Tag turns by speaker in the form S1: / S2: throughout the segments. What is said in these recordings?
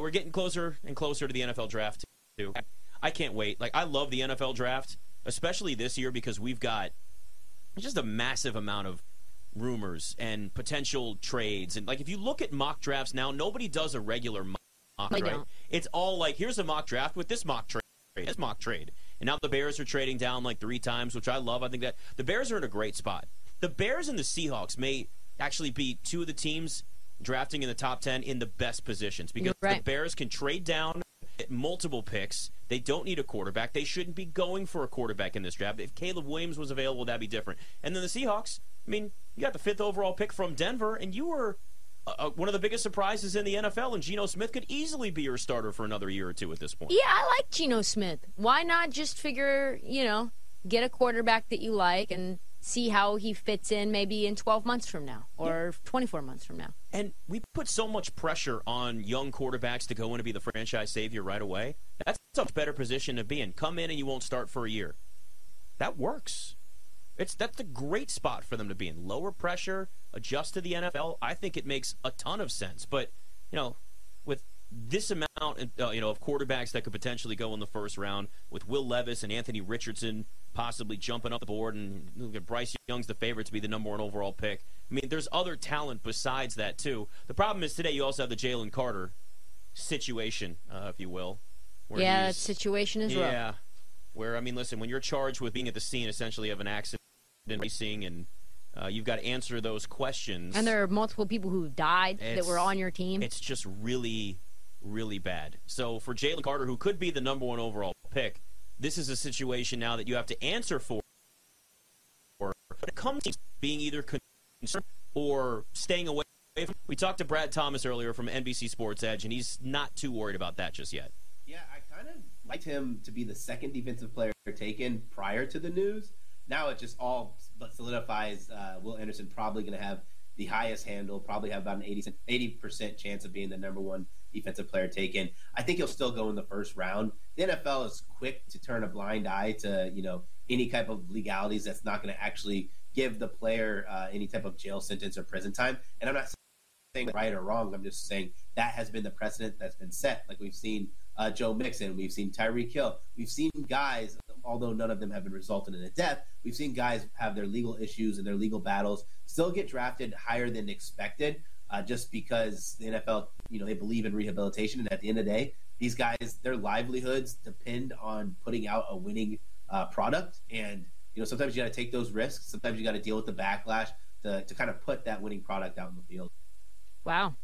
S1: we're getting closer and closer to the NFL draft too. I can't wait. Like I love the NFL draft, especially this year because we've got just a massive amount of rumors and potential trades. And like if you look at mock drafts now, nobody does a regular mock,
S2: They
S1: right?
S2: don't.
S1: It's all like here's a mock draft with this mock trade, this mock trade. And now the Bears are trading down like three times, which I love. I think that the Bears are in a great spot. The Bears and the Seahawks may actually be two of the teams drafting in the top 10 in the best positions because
S2: right.
S1: the Bears can trade down multiple picks. They don't need a quarterback. They shouldn't be going for a quarterback in this draft. If Caleb Williams was available, that'd be different. And then the Seahawks, I mean, you got the fifth overall pick from Denver, and you were uh, uh, one of the biggest surprises in the NFL, and Geno Smith could easily be your starter for another year or two at this point.
S2: Yeah, I like Geno Smith. Why not just figure, you know, get a quarterback that you like and see how he fits in maybe in 12 months from now or 24 months from now.
S1: And we put so much pressure on young quarterbacks to go in and be the franchise savior right away. That's a better position to be in. Come in and you won't start for a year. That works. It's that's a great spot for them to be in. Lower pressure, adjust to the NFL. I think it makes a ton of sense. But you know, with this amount, uh, you know, of quarterbacks that could potentially go in the first round, with Will Levis and Anthony Richardson possibly jumping up the board, and look at Bryce Young's the favorite to be the number one overall pick. I mean, there's other talent besides that too. The problem is today you also have the Jalen Carter situation, uh, if you will.
S2: yeah, that situation is rough.
S1: yeah. Where I mean, listen, when you're charged with being at the scene essentially of an accident and racing, and uh, you've got to answer those questions,
S2: And there are multiple people who died that were on your team.
S1: it's just really, really bad. So for Jalen Carter, who could be the number one overall pick, this is a situation now that you have to answer for. But it comes to being either concerned or staying away. From, we talked to Brad Thomas earlier from NBC Sports Edge, and he's not too worried about that just yet.
S3: Yeah, I kind of liked him to be the second defensive player taken prior to the news. Now it just all but solidifies uh, Will Anderson probably going to have the highest handle, probably have about an 80 percent chance of being the number one defensive player taken. I think he'll still go in the first round. The NFL is quick to turn a blind eye to you know any type of legalities that's not going to actually give the player uh, any type of jail sentence or prison time. And I'm not saying right or wrong. I'm just saying that has been the precedent that's been set. Like we've seen uh, Joe Mixon, we've seen Tyreek Hill, we've seen guys, although none of them have been resulted in a death, we've seen guys have their legal issues and their legal battles still get drafted higher than expected, uh, just because the NFL, you know, they believe in rehabilitation, and at the end of the day, these guys, their livelihoods depend on putting out a winning uh, product, and you know, sometimes you got to take those risks. Sometimes you got to deal with the backlash to, to kind of put that winning product out in the field.
S2: wow.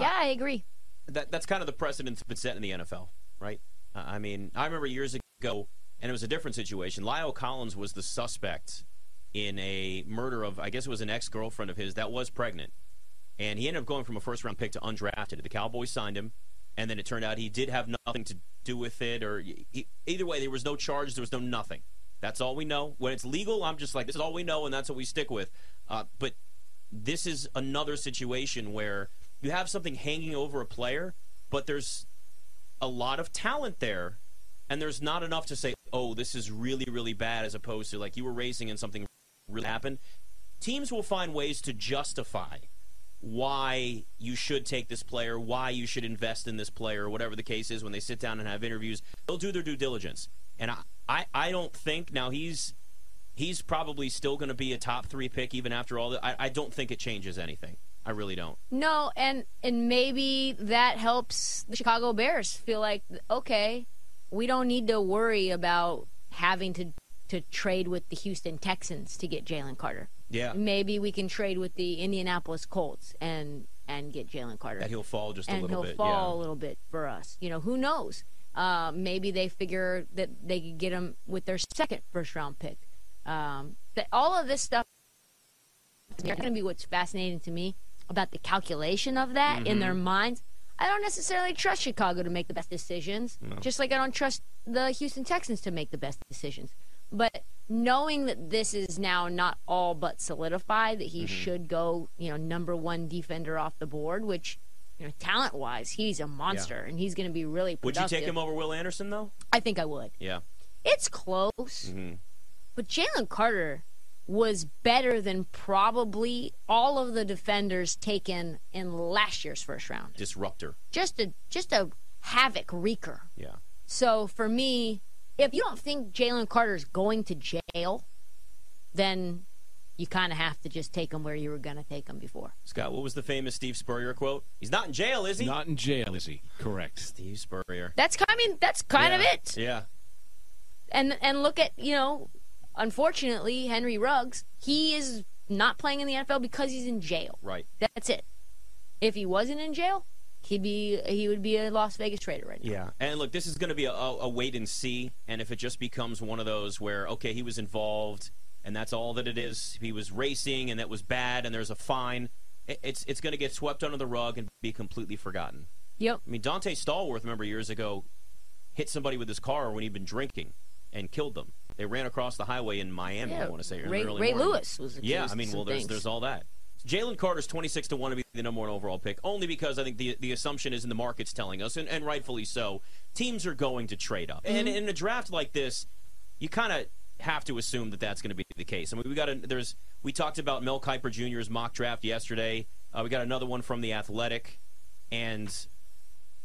S2: Yeah, I agree.
S1: that that's kind of the precedent that's been set in the NFL, right? Uh, I mean, I remember years ago, and it was a different situation. La'el Collins was the suspect in a murder of, I guess it was an ex girlfriend of his that was pregnant, and he ended up going from a first round pick to undrafted. The Cowboys signed him, and then it turned out he did have nothing to do with it, or he, either way, there was no charge, there was no nothing. That's all we know. When it's legal, I'm just like, this is all we know, and that's what we stick with. Uh, but this is another situation where you have something hanging over a player, but there's a lot of talent there, and there's not enough to say, oh, this is really, really bad, as opposed to like you were racing and something really happened. Teams will find ways to justify why you should take this player, why you should invest in this player, or whatever the case is when they sit down and have interviews. They'll do their due diligence. And I, I, I don't think now he's he's probably still going to be a top three pick even after all that. I, I don't think it changes anything. I really don't.
S2: No, and and maybe that helps the Chicago Bears feel like okay, we don't need to worry about having to to trade with the Houston Texans to get Jalen Carter.
S1: Yeah.
S2: Maybe we can trade with the Indianapolis Colts and and get Jalen Carter.
S1: That he'll fall just a
S2: and
S1: little
S2: he'll
S1: bit.
S2: fall a little bit for us. You know, who knows? Uh, maybe they figure that they could get him with their second first round pick. Um, that all of this stuff is going to be what's fascinating to me about the calculation of that in
S1: Mm-hmm.
S2: their minds. I don't necessarily trust Chicago to make the best decisions, just like I don't trust the Houston Texans to make the best decisions. But knowing that this is now not all but solidified, that he
S1: Mm-hmm.
S2: should go, you know, number one defender off the board, which, you know, talent wise, he's a monster and he's going to be really
S1: Would you take him over Will Anderson though?
S2: I think I would.
S1: Yeah.
S2: It's close,
S1: Mhm.
S2: but Jalen Carter, was better than probably all of the defenders taken in last year's first round.
S1: Disruptor.
S2: Just a just a havoc wreaker.
S1: Yeah.
S2: So for me, if you don't think Jalen Carter's going to jail, then you kind of have to just take him where you were going to take him before.
S1: Scott, what was the famous Steve Spurrier quote? He's not in jail, is he?
S4: Not in jail, is he? Correct.
S1: Steve Spurrier.
S2: That's kind. I mean that's kind of it.
S1: Yeah.
S2: And and look at you know, unfortunately Henry Ruggs, he is not playing in the NFL because he's in jail.
S1: Right.
S2: That's it. If he wasn't in jail, he'd be he would be a Las Vegas trader right now.
S1: Yeah, and look, this is going to be a, a, a wait and see. And if it just becomes one of those where, okay, he was involved, and that's all that it is. He was racing, and that was bad, and there's a fine. it- It's it's going to get swept under the rug and be completely forgotten.
S2: Yep.
S1: I mean, Donté Stallworth, remember years ago, hit somebody with his car when he'd been drinking and killed them. They ran across the highway in Miami. I want to say
S2: Ray,
S1: early
S2: Ray
S1: morning.
S2: Lewis was accused
S1: Yeah, I mean, well, there's
S2: things.
S1: there's all that. Jalen Carter's 26 to one to be the number one overall pick, only because I think the the assumption is, in the market's telling us, and, and rightfully so, teams are going to trade up. And
S2: Mm-hmm.
S1: in a draft like this, you kind of have to assume that that's going to be the case. I mean, we got a, there's we talked about Mel Kiper Jr.'s mock draft yesterday. Uh, we got another one from the Athletic, and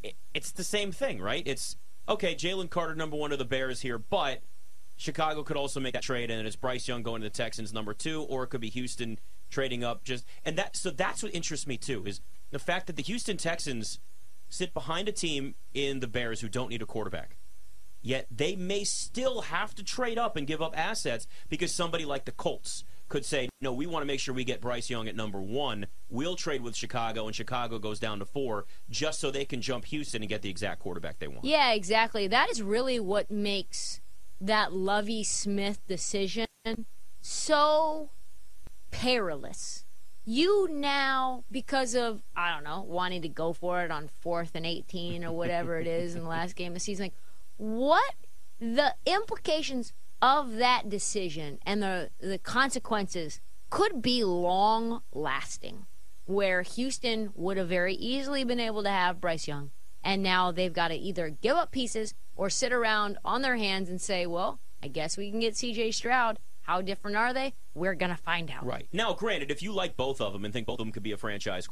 S1: it, it's the same thing, right? It's okay. Jalen Carter, number one of the Bears here, but Chicago could also make that trade, and it's Bryce Young going to the Texans, number two, or it could be Houston trading up. Just and that so that's what interests me too is the fact that the Houston Texans sit behind a team in the Bears who don't need a quarterback. Yet they may still have to trade up and give up assets because somebody like the Colts could say, no, we want to make sure we get Bryce Young at number one. We'll trade with Chicago, and Chicago goes down to four just so they can jump Houston and get the exact quarterback they want.
S2: Yeah, exactly. That is really what makes that Lovie Smith decision so perilous. You now, because of, I don't know, wanting to go for it on fourth and 18 or whatever it is in the last game of the season, like, what the implications of that decision and the, the consequences could be long lasting, where Houston would have very easily been able to have Bryce Young and now they've got to either give up pieces or sit around on their hands and say, well, I guess we can get CJ Stroud. How different are they? We're going to find out.
S1: Right. Now, granted, if you like both of them and think both of them could be a franchise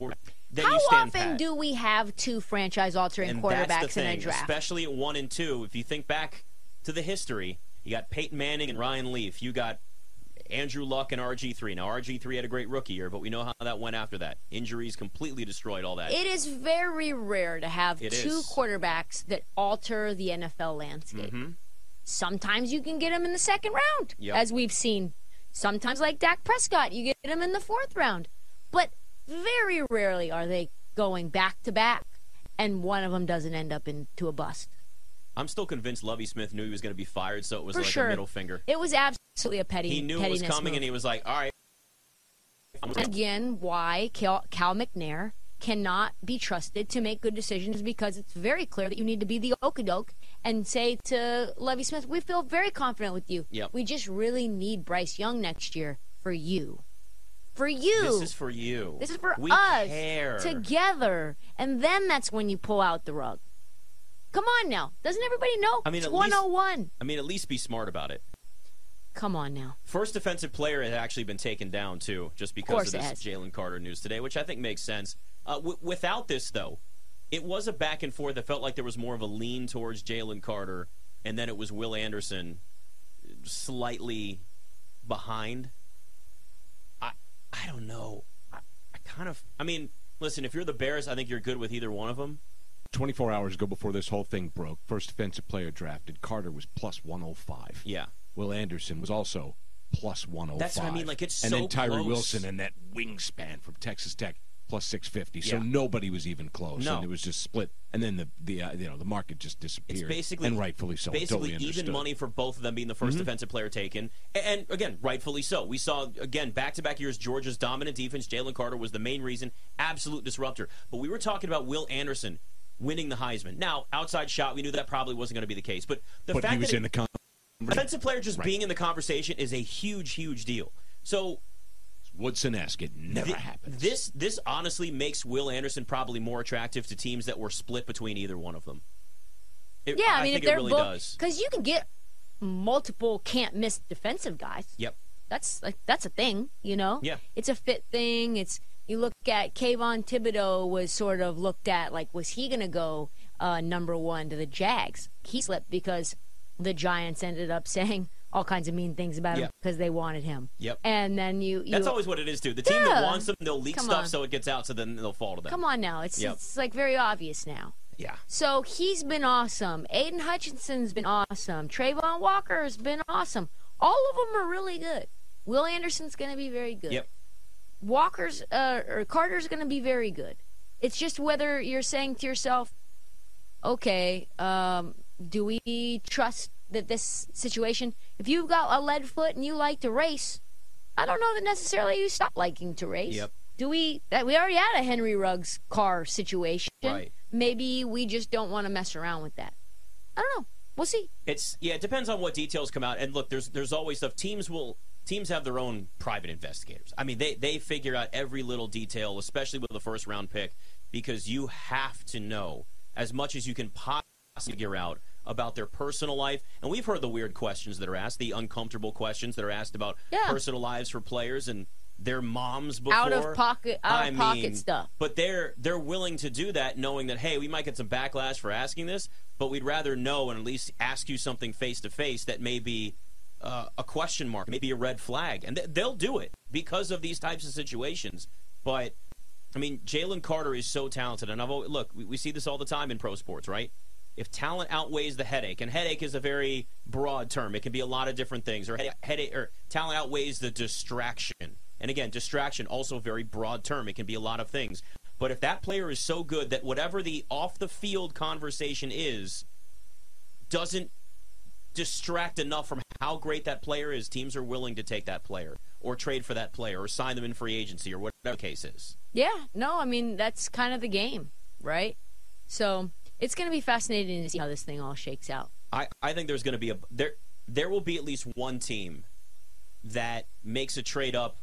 S2: How
S1: you stand
S2: often
S1: pat.
S2: do we have two franchise altering
S1: and
S2: quarterbacks in a draft?
S1: especially at one and two. If you think back to the history, you got Peyton Manning and Ryan Leaf. You got Andrew Luck and RG3. Now, RG3 had a great rookie year, but we know how that went after that. Injuries completely destroyed all that.
S2: It is very rare to have
S1: It
S2: two
S1: is.
S2: quarterbacks that alter the NFL landscape. Sometimes you can get them in the second round,
S1: Mm-hmm. Yep.
S2: as we've seen. Sometimes, like Dak Prescott, you get them in the fourth round. But very rarely are they going back to back, and one of them doesn't end up into a bust.
S1: I'm still convinced Lovie Smith knew he was going to be fired, so it was
S2: For
S1: like
S2: sure.
S1: a middle finger.
S2: It was absolutely a petty.
S1: He knew it was coming,
S2: move.
S1: and he was like, all right.
S2: again why Cal, Cal McNair cannot be trusted to make good decisions because it's very clear that you need to be the okadoke and say to Lovie Smith, we feel very confident with you.
S1: Yep.
S2: We just really need Bryce Young next year for you. For you.
S1: This is for you.
S2: This is for
S1: we
S2: us
S1: care.
S2: together. And then that's when you pull out the rug. Come on now. Doesn't everybody know?
S1: I mean,
S2: it's
S1: at least-
S2: 101.
S1: I mean, at least be smart about it.
S2: Come on now.
S1: First defensive player had actually been taken down too, just because of
S2: it
S1: this. Jalen Carter news today, which I think makes sense. Uh, w- without this, though, it was a back and forth. It felt like there was more of a lean towards Jalen Carter, and then it was Will Anderson slightly behind. I I don't know. I, I kind of. I mean, listen, if you're the Bears, I think you're good with either one of them.
S4: 24 hours ago before this whole thing broke, first defensive player drafted, Carter was plus 105.
S1: Yeah.
S4: Will Anderson was also plus 105.
S1: That's what I mean, like, it's
S4: and
S1: so
S4: then Tyree
S1: close.
S4: Wilson and that wingspan from Texas Tech plus 650. So
S1: Yeah.
S4: nobody was even close.
S1: No.
S4: And it was just split. And then the the uh, you know the market just disappeared.
S1: It's basically
S4: and rightfully so.
S1: Basically,
S4: totally
S1: even money for both of them being the
S4: Mm-hmm.
S1: 1st defensive player taken, and, and again, rightfully so. We saw again back to back years Georgia's dominant defense. Jalen Carter was the main reason, absolute disruptor. But we were talking about Will Anderson winning the Heisman. Now, outside shot, we knew that probably wasn't going to be the case. But the
S4: But
S1: fact
S4: he was
S1: that
S4: in the con-
S1: defensive player just
S4: Right.
S1: being in the conversation is a huge, huge deal. So
S4: Woodson-esque. It never
S1: Thi-
S4: happens.
S1: This this honestly makes Will Anderson probably more attractive to teams that were split between either one of them. It-
S2: Yeah, I, mean,
S1: think
S2: if they're
S1: it really
S2: both.
S1: does.
S2: Because you can get multiple can't miss defensive guys.
S1: Yep.
S2: That's like that's a thing, you know.
S1: Yeah.
S2: it's a fit thing. It's you look at Kayvon Thibodeaux was sort of looked at like was he going to go uh, number one to the Jags? He slipped because the Giants ended up saying all kinds of mean things about him
S1: Yeah.
S2: because they wanted him.
S1: Yep.
S2: And then you, you
S1: That's always what it is, too. The team that wants them, they'll leak
S2: Come
S1: stuff
S2: on.
S1: so it gets out, so then they'll fall to them.
S2: come on now. It's
S1: Yep.
S2: it's like very obvious now.
S1: Yeah.
S2: So he's been awesome. Aidan Hutchinson's been awesome. Travon Walker's been awesome. All of them are really good. Will Anderson's going to be very good.
S1: Yep.
S2: Walker's uh, or Carter's going to be very good. It's just whether you're saying to yourself, okay, um, do we trust that this situation, if you've got a lead foot and you like to race, I don't know that necessarily you stop liking to race.
S1: Yep.
S2: Do we? That we already had a Henry Ruggs car situation.
S1: Right.
S2: Maybe we just don't want to mess around with that. I don't know. We'll see.
S1: It's yeah, it depends on what details come out. And look, there's there's always stuff. Teams will teams have their own private investigators. I mean, they they figure out every little detail, especially with the first round pick, because you have to know as much as you can possibly figure out about their personal life. And we've heard the weird questions that are asked, the uncomfortable questions that are asked about
S2: Yeah.
S1: personal lives for players and their moms before
S2: Out of pocket, out
S1: I
S2: of pocket stuff.
S1: But they're they're willing to do that, knowing that hey, we might get some backlash for asking this, but we'd rather know and at least ask you something face to face that may be uh, a question mark, maybe a red flag, and th- they'll do it because of these types of situations. But I mean, Jalen Carter is so talented, and I've always, look, we, we see this all the time in pro sports, right? If talent outweighs the headache, and headache is a very broad term, it can be a lot of different things, or headache, or talent outweighs the distraction. And again, distraction also a very broad term; it can be a lot of things. But if that player is so good that whatever the off the field conversation is, doesn't distract enough from how great that player is, teams are willing to take that player or trade for that player or sign them in free agency or whatever the case is.
S2: Yeah, no, I mean that's kind of the game, right? So it's going to be fascinating to see how this thing all shakes out.
S1: I, I think there's going to be a there there will be at least one team that makes a trade up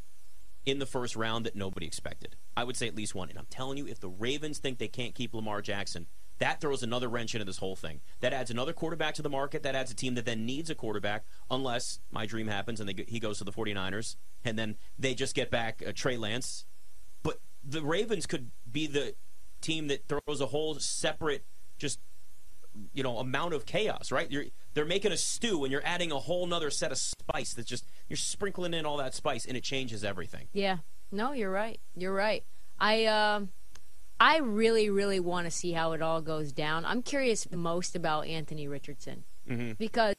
S1: in the first round that nobody expected. I would say at least one. And I'm telling you, if the Ravens think they can't keep Lamar Jackson, that throws another wrench into this whole thing. That adds another quarterback to the market. That adds a team that then needs a quarterback, unless my dream happens and they, he goes to the 49ers, and then they just get back uh, Trey Lance. But the Ravens could be the team that throws a whole separate, just you know amount of chaos right you're they're making a stew and you're adding a whole nother set of spice that's just you're sprinkling in all that spice and it changes everything
S2: Yeah, no, you're right. You're right. I um, I really, really want to see how it all goes down. I'm curious most about Anthony Richardson
S1: Mm-hmm.
S2: because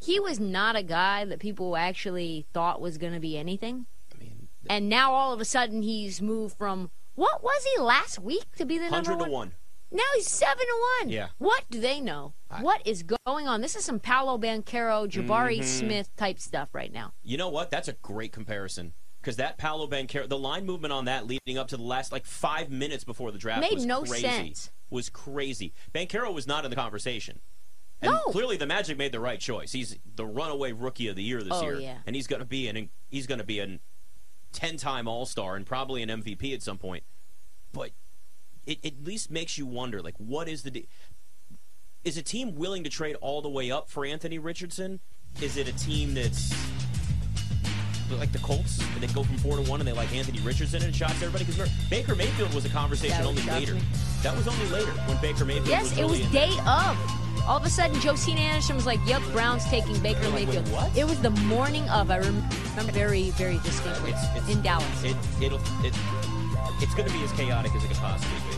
S2: he was not a guy that people actually thought was going to be anything,
S1: i mean
S2: and now all of a sudden he's moved from what was he last week to be the number
S1: 100 to
S2: one? Now he's seven to one.
S1: Yeah.
S2: What do they know? what is going on? This is some Paolo Banchero, Jabari
S1: Mm-hmm.
S2: Smith type stuff right now.
S1: you know what that's a great comparison because that Paolo Banchero, the line movement on that leading up to the last like five minutes before the draft
S2: Made
S1: was
S2: no
S1: crazy.
S2: sense.
S1: Was crazy. Banchero was not in the conversation. And
S2: No.
S1: clearly the Magic made the right choice. He's the runaway rookie of the year this
S2: Oh,
S1: year,
S2: yeah.
S1: and he's going to be an he's going to be an ten-time All-Star and probably an MVP at some point. But it, it at least makes you wonder, like, what is the de- is a team willing to trade all the way up for Anthony Richardson? Is it a team that's like the Colts, and they go from four to one, and they like Anthony Richardson and shots everybody? Because Baker Mayfield was a conversation
S2: That
S1: only later.
S2: me.
S1: That was only later when Baker Mayfield.
S2: Yes,
S1: was
S2: it was day of. All of a sudden, Josina Anderson was like, "Yep, Brown's taking Baker
S1: like,
S2: Mayfield."
S1: what?
S2: It was the morning of. I remember very, very distinctly
S1: It's, it's
S2: in Dallas.
S1: It, it'll it, it's going to be as chaotic as it could possibly be.